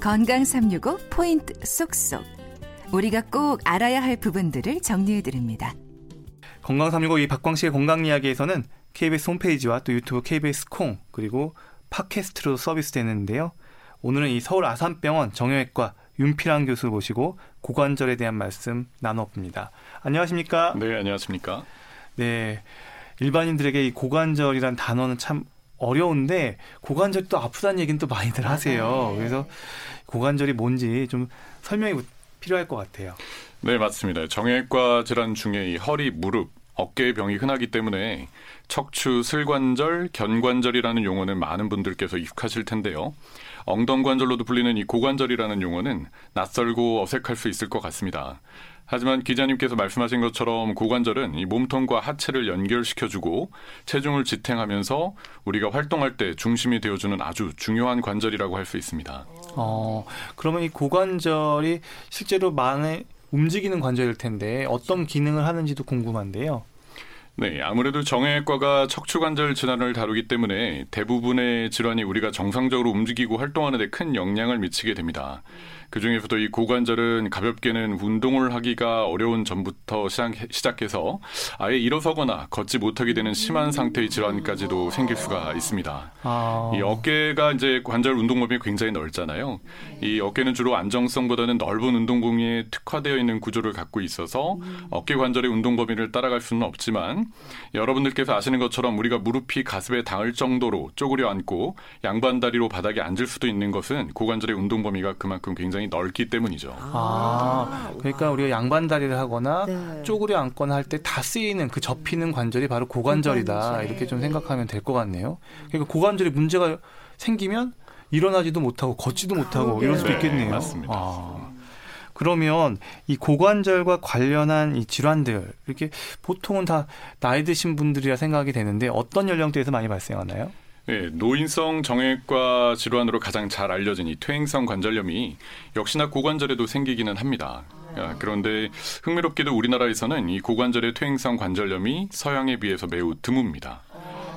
건강 365 포인트 쏙쏙. 우리가 꼭 알아야 할 부분들을 정리해 드립니다. 건강 365이 박광식의 건강 이야기에서는 KBS 홈페이지와 또 유튜브 KBS 콩 그리고 팟캐스트로 서비스되는데요. 오늘은 이 서울 아산병원 정형외과 윤필환 교수 모시고 고관절에 대한 말씀 나눠봅니다. 안녕하십니까? 네, 안녕하십니까? 네. 일반인들에게 이 고관절이란 단어는 참 어려운데 고관절이 또 아프다는 얘기는 또 많이들 하세요. 그래서 고관절이 뭔지 좀 설명이 필요할 것 같아요. 네, 맞습니다. 정형외과 질환 중에 이 허리, 무릎, 어깨의 병이 흔하기 때문에 척추, 슬관절, 견관절이라는 용어는 많은 분들께서 익숙하실 텐데요. 엉덩관절로도 불리는 이 고관절이라는 용어는 낯설고 어색할 수 있을 것 같습니다. 하지만 기자님께서 말씀하신 것처럼 고관절은 이 몸통과 하체를 연결시켜주고 체중을 지탱하면서 우리가 활동할 때 중심이 되어주는 아주 중요한 관절이라고 할 수 있습니다. 어, 그러면 이 고관절이 실제로 많이 움직이는 관절일 텐데 어떤 기능을 하는지도 궁금한데요. 네, 아무래도 정형외과가 척추관절 질환을 다루기 때문에 대부분의 질환이 우리가 정상적으로 움직이고 활동하는 데 큰 영향을 미치게 됩니다. 그 중에서도 이 고관절은 가볍게는 운동을 하기가 어려운 전부터 시작, 해서 아예 일어서거나 걷지 못하게 되는 심한 상태의 질환까지도 생길 수가 있습니다. 아. 이 어깨가 이제 관절 운동범위 굉장히 넓잖아요. 이 어깨는 주로 안정성보다는 넓은 운동공에 특화되어 있는 구조를 갖고 있어서 어깨 관절의 운동 범위를 따라갈 수는 없지만 여러분들께서 아시는 것처럼 우리가 무릎이 가슴에 닿을 정도로 쪼그려 앉고 양반 다리로 바닥에 앉을 수도 있는 것은 고관절의 운동 범위가 그만큼 굉장히 굉장히 넓기 때문이죠. 아, 그러니까 우리가 양반 다리를 하거나 네. 쪼그려 앉거나 할 때 다 쓰이는 그 접히는 관절이 바로 고관절이다. 고관절. 이렇게 좀 생각하면 될 것 같네요. 그러니까 고관절에 문제가 생기면 일어나지도 못하고 걷지도 못하고 아, 이럴 수도 네, 있겠네요. 맞습니다. 아. 그러면 이 고관절과 관련한 이 질환들 이렇게 보통은 다 나이 드신 분들이라 생각이 되는데 어떤 연령대에서 많이 발생하나요? 네, 노인성 정형외과 질환으로 가장 잘 알려진 이 퇴행성 관절염이 역시나 고관절에도 생기기는 합니다. 아, 그런데 흥미롭게도 우리나라에서는 이 고관절의 퇴행성 관절염이 서양에 비해서 매우 드뭅니다.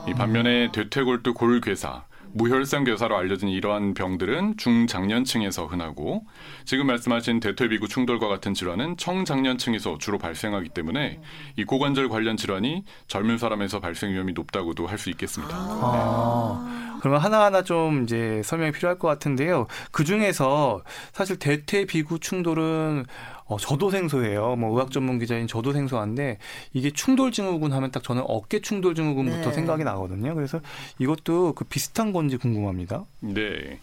이 반면에 대퇴골두 골괴사, 무혈성 괴사로 알려진 이러한 병들은 중장년층에서 흔하고 지금 말씀하신 대퇴비구 충돌과 같은 질환은 청장년층에서 주로 발생하기 때문에 이 고관절 관련 질환이 젊은 사람에서 발생 위험이 높다고도 할 수 있겠습니다. 아, 그러면 하나하나 좀 이제 설명이 필요할 것 같은데요. 그 중에서 사실 대퇴비구 충돌은 어, 저도 생소해요. 뭐 의학 전문 기자인 저도 생소한데 이게 충돌 증후군 하면 딱 저는 어깨 충돌 증후군부터 네. 생각이 나거든요. 그래서 이것도 그 비슷한 건지 궁금합니다. 네.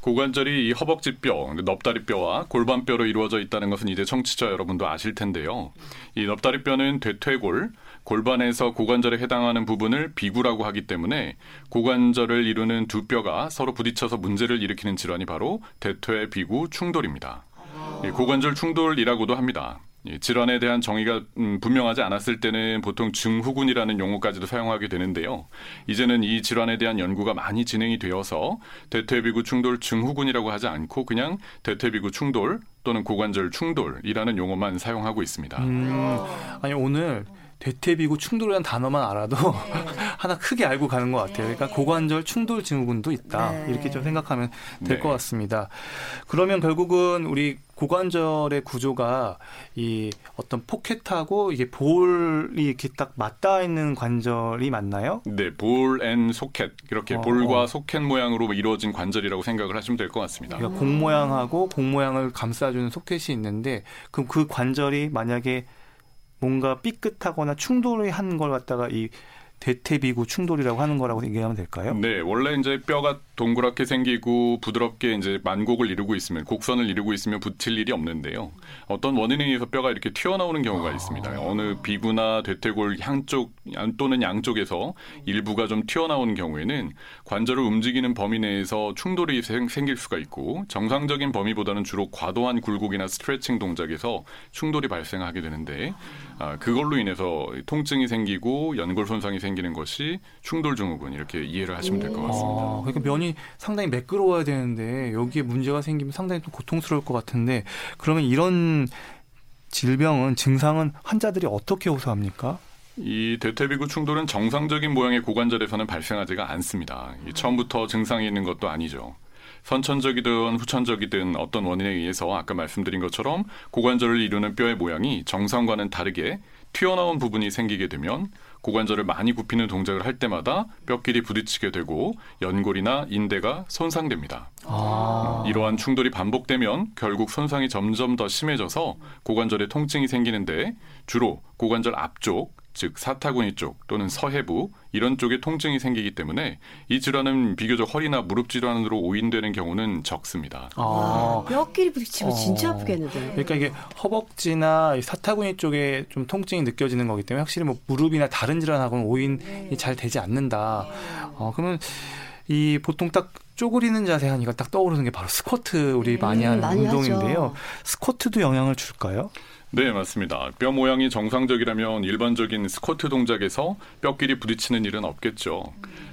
고관절이 이 허벅지뼈, 넙다리뼈와 골반뼈로 이루어져 있다는 것은 이제 청취자 여러분도 아실 텐데요. 이 넙다리뼈는 대퇴골, 골반에서 고관절에 해당하는 부분을 비구라고 하기 때문에 고관절을 이루는 두 뼈가 서로 부딪혀서 문제를 일으키는 질환이 바로 대퇴 비구 충돌입니다. 고관절 충돌이라고도 합니다. 질환에 대한 정의가 음, 분명하지 않았을 때는 보통 증후군이라는 용어까지도 사용하게 되는데요. 이제는 이 질환에 대한 연구가 많이 진행이 되어서 대퇴비구 충돌 증후군이라고 하지 않고 그냥 대퇴비구 충돌 또는 고관절 충돌이라는 용어만 사용하고 있습니다. 음, 아니 오늘 대퇴비구 충돌이라는 단어만 알아도 네. 하나 크게 알고 가는 것 같아요. 그러니까 고관절 충돌 증후군도 있다. 네. 이렇게 좀 생각하면 될것 네. 같습니다. 그러면 결국은 우리 고관절의 구조가 이 어떤 포켓하고 이게 볼이 이렇게 딱 맞닿아 있는 관절이 맞나요? 네, ball and socket 이렇게 어, 볼과 어. 소켓 모양으로 이루어진 관절이라고 생각을 하시면 될 것 같습니다. 그러니까 공 모양하고 공 모양을 감싸주는 소켓이 있는데 그럼 그 관절이 만약에 뭔가 삐끗하거나 충돌을 한걸 갖다가 이 대퇴비구 충돌이라고 하는 거라고 얘기하면 될까요? 네, 원래 이제 뼈가 동그랗게 생기고 부드럽게 이제 만곡을 이루고 있으면 곡선을 이루고 있으면 붙일 일이 없는데요. 어떤 원인에 의해서 뼈가 이렇게 튀어나오는 경우가 아. 있습니다. 어느 비구나 대퇴골 한쪽 또는 양쪽에서 일부가 좀 튀어나오는 경우에는 관절을 움직이는 범위 내에서 충돌이 생, 길 수가 있고 정상적인 범위보다는 주로 과도한 굴곡이나 스트레칭 동작에서 충돌이 발생하게 되는데 아, 그걸로 인해서 통증이 생기고 연골 손상이 생기 생기는 것이 충돌 증후군 이렇게 이해를 하시면 될 것 같습니다. 아, 그러니까 면이 상당히 매끄러워야 되는데 여기에 문제가 생기면 상당히 좀 고통스러울 것 같은데 그러면 이런 질병은 증상은 환자들이 어떻게 호소합니까? 이 대퇴비구 충돌은 정상적인 모양의 고관절에서는 발생하지가 않습니다. 처음부터 증상이 있는 것도 아니죠. 선천적이든 후천적이든 어떤 원인에 의해서 아까 말씀드린 것처럼 고관절을 이루는 뼈의 모양이 정상과는 다르게 튀어나온 부분이 생기게 되면 고관절을 많이 굽히는 동작을 할 때마다 뼈끼리 부딪히게 되고 연골이나 인대가 손상됩니다. 아. 이러한 충돌이 반복되면 결국 손상이 점점 더 심해져서 고관절에 통증이 생기는데 주로 고관절 앞쪽, 즉 사타구니 쪽 또는 서해부 이런 쪽에 통증이 생기기 때문에 이 질환은 비교적 허리나 무릎 질환으로 오인되는 경우는 적습니다. 아, 뼈끼리 부딪히면 어. 진짜 아프겠는데. 그러니까 이게 허벅지나 사타구니 쪽에 좀 통증이 느껴지는 거기 때문에 확실히 뭐 무릎이나 다른 질환하고는 오인이 네. 잘 되지 않는다. 어, 그러면 이 보통 딱 쪼그리는 자세 하니까 딱 떠오르는 게 바로 스쿼트 우리 많이 하는 많이 운동인데요. 하죠. 스쿼트도 영향을 줄까요? 네, 맞습니다. 뼈 모양이 정상적이라면 일반적인 스쿼트 동작에서 뼈끼리 부딪히는 일은 없겠죠.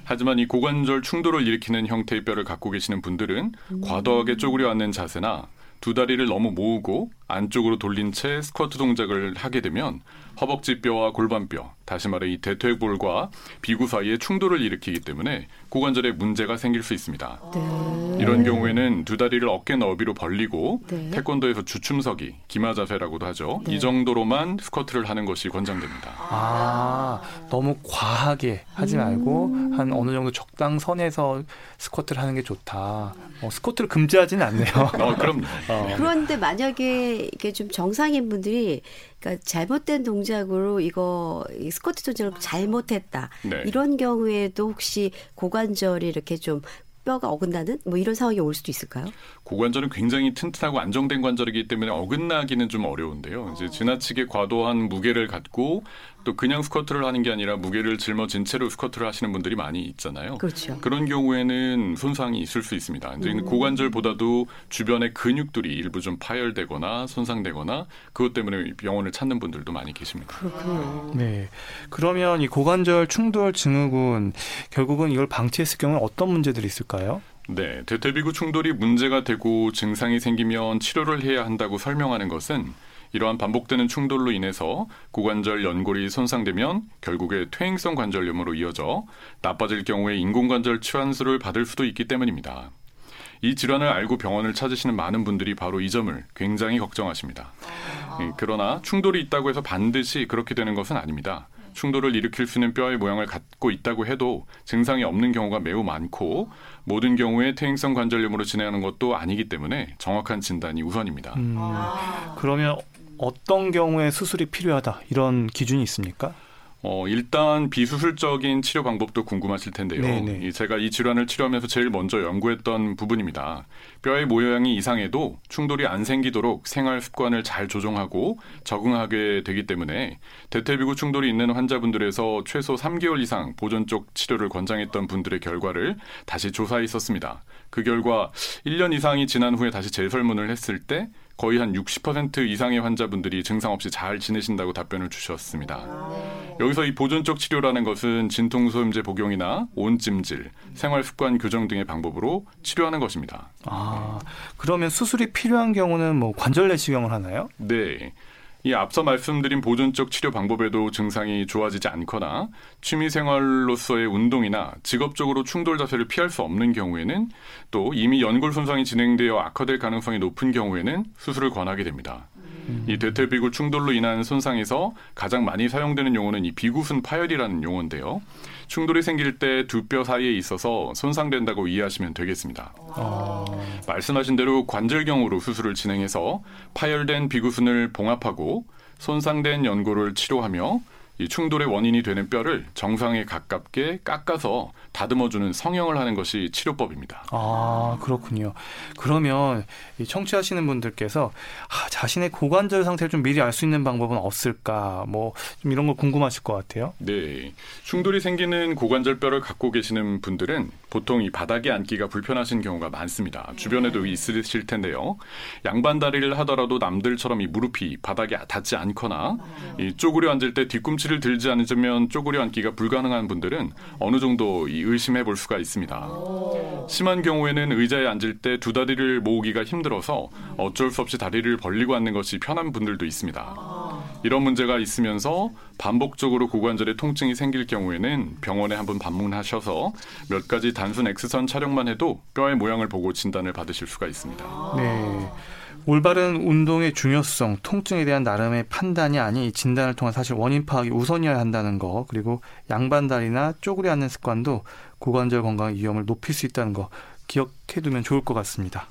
하지만 이 고관절 충돌을 일으키는 형태의 뼈를 갖고 계시는 분들은 과도하게 쪼그려 앉는 자세나 두 다리를 너무 모으고 안쪽으로 돌린 채 스쿼트 동작을 하게 되면 허벅지 뼈와 골반 뼈, 다시 말해 이 대퇴골과 비구 사이에 충돌을 일으키기 때문에 고관절에 문제가 생길 수 있습니다. 네. 이런 경우에는 두 다리를 어깨 너비로 벌리고 네. 태권도에서 주춤서기, 기마 자세라고도 하죠. 네. 이 정도로만 스쿼트를 하는 것이 권장됩니다. 아, 너무 과하게 하지 말고 음. 한 어느 정도 적당 선에서 스쿼트를 하는 게 좋다. 어, 스쿼트를 금지하지는 않네요. 어, 그럼요. 어. 그런데 만약에 이게 좀 정상인 분들이 그러니까 잘못된 동작으로 이거 스쿼트 조작을 잘못했다. 네. 이런 경우에도 혹시 고관절이 이렇게 좀 뼈가 어긋나는 뭐 이런 상황이 올 수도 있을까요? 고관절은 굉장히 튼튼하고 안정된 관절이기 때문에 어긋나기는 좀 어려운데요. 이제 지나치게 과도한 무게를 갖고 또 그냥 스쿼트를 하는 게 아니라 무게를 짊어진 채로 스쿼트를 하시는 분들이 많이 있잖아요. 그렇죠. 그런 경우에는 손상이 있을 수 있습니다. 이제 음. 고관절보다도 주변의 근육들이 일부 좀 파열되거나 손상되거나 그것 때문에 병원을 찾는 분들도 많이 계십니다. 그렇군요. 네. 그러면 이 고관절 충돌 증후군 결국은 이걸 방치했을 경우는 어떤 문제들이 있을까요? 네, 대퇴비구 충돌이 문제가 되고 증상이 생기면 치료를 해야 한다고 설명하는 것은 이러한 반복되는 충돌로 인해서 고관절 연골이 손상되면 결국에 퇴행성 관절염으로 이어져 나빠질 경우에 인공관절 치환수를 받을 수도 있기 때문입니다. 이 질환을 알고 병원을 찾으시는 많은 분들이 바로 이 점을 굉장히 걱정하십니다. 예, 그러나 충돌이 있다고 해서 반드시 그렇게 되는 것은 아닙니다. 충돌을 일으킬 수 있는 뼈의 모양을 갖고 있다고 해도 증상이 없는 경우가 매우 많고 모든 경우에 퇴행성 관절염으로 진행하는 것도 아니기 때문에 정확한 진단이 우선입니다. 음, 그러면 어떤 경우에 수술이 필요하다 이런 기준이 있습니까? 어, 일단 비수술적인 치료 방법도 궁금하실 텐데요. 네네. 네. 제가 이 질환을 치료하면서 제일 먼저 연구했던 부분입니다. 뼈의 모양이 이상해도 충돌이 안 생기도록 생활 습관을 잘 조정하고 적응하게 되기 때문에 대퇴비구 충돌이 있는 환자분들에서 최소 3개월 이상 보존 쪽 치료를 권장했던 분들의 결과를 다시 조사했었습니다. 그 결과 1년 이상이 지난 후에 다시 재설문을 했을 때 거의 한 60% 이상의 환자분들이 증상 없이 잘 지내신다고 답변을 주셨습니다. 여기서 이 보존적 치료라는 것은 진통소염제 복용이나 온찜질, 생활 습관 교정 등의 방법으로 치료하는 것입니다. 아, 그러면 수술이 필요한 경우는 뭐 관절 내시경을 하나요? 네. 이 앞서 말씀드린 보존적 치료 방법에도 증상이 좋아지지 않거나 취미 생활로서의 운동이나 직업적으로 충돌 자세를 피할 수 없는 경우에는 또 이미 연골 손상이 진행되어 악화될 가능성이 높은 경우에는 수술을 권하게 됩니다. 음. 이 대퇴비구 충돌로 인한 손상에서 가장 많이 사용되는 용어는 이 비구순 파열이라는 용어인데요. 충돌이 생길 때 두 뼈 사이에 있어서 손상된다고 이해하시면 되겠습니다. 아. 말씀하신 대로 관절경으로 수술을 진행해서 파열된 비구순을 봉합하고 손상된 연골을 치료하며 이 충돌의 원인이 되는 뼈를 정상에 가깝게 깎아서 다듬어주는 성형을 하는 것이 치료법입니다. 아 그렇군요. 그러면 이 청취하시는 분들께서 아, 자신의 고관절 상태를 좀 미리 알 수 있는 방법은 없을까? 뭐 좀 이런 거 궁금하실 것 같아요. 네, 충돌이 생기는 고관절 뼈를 갖고 계시는 분들은 보통 이 바닥에 앉기가 불편하신 경우가 많습니다. 주변에도 있으실 텐데요. 양반 다리를 하더라도 남들처럼 이 무릎이 바닥에 닿지 않거나 이 쪼그려 앉을 때 뒤꿈치 를 들지 않으면 쪼그려 앉기가 불가능한 분들은 어느 정도 이 의심해 볼 수가 있습니다. 심한 경우에는 의자에 앉을 때 두 다리를 모으기가 힘들어서 어쩔 수 없이 다리를 벌리고 앉는 것이 편한 분들도 있습니다. 이런 문제가 있으면서 반복적으로 고관절에 통증이 생길 경우에는 병원에 한번 방문하셔서 몇 가지 단순 엑스선 촬영만 해도 뼈의 모양을 보고 진단을 받으실 수가 있습니다. 네. 올바른 운동의 중요성, 통증에 대한 나름의 판단이 아닌 진단을 통한 사실 원인 파악이 우선이어야 한다는 거, 그리고 양반다리나 쪼그려 앉는 습관도 고관절 건강 위험을 높일 수 있다는 거 기억해 두면 좋을 것 같습니다.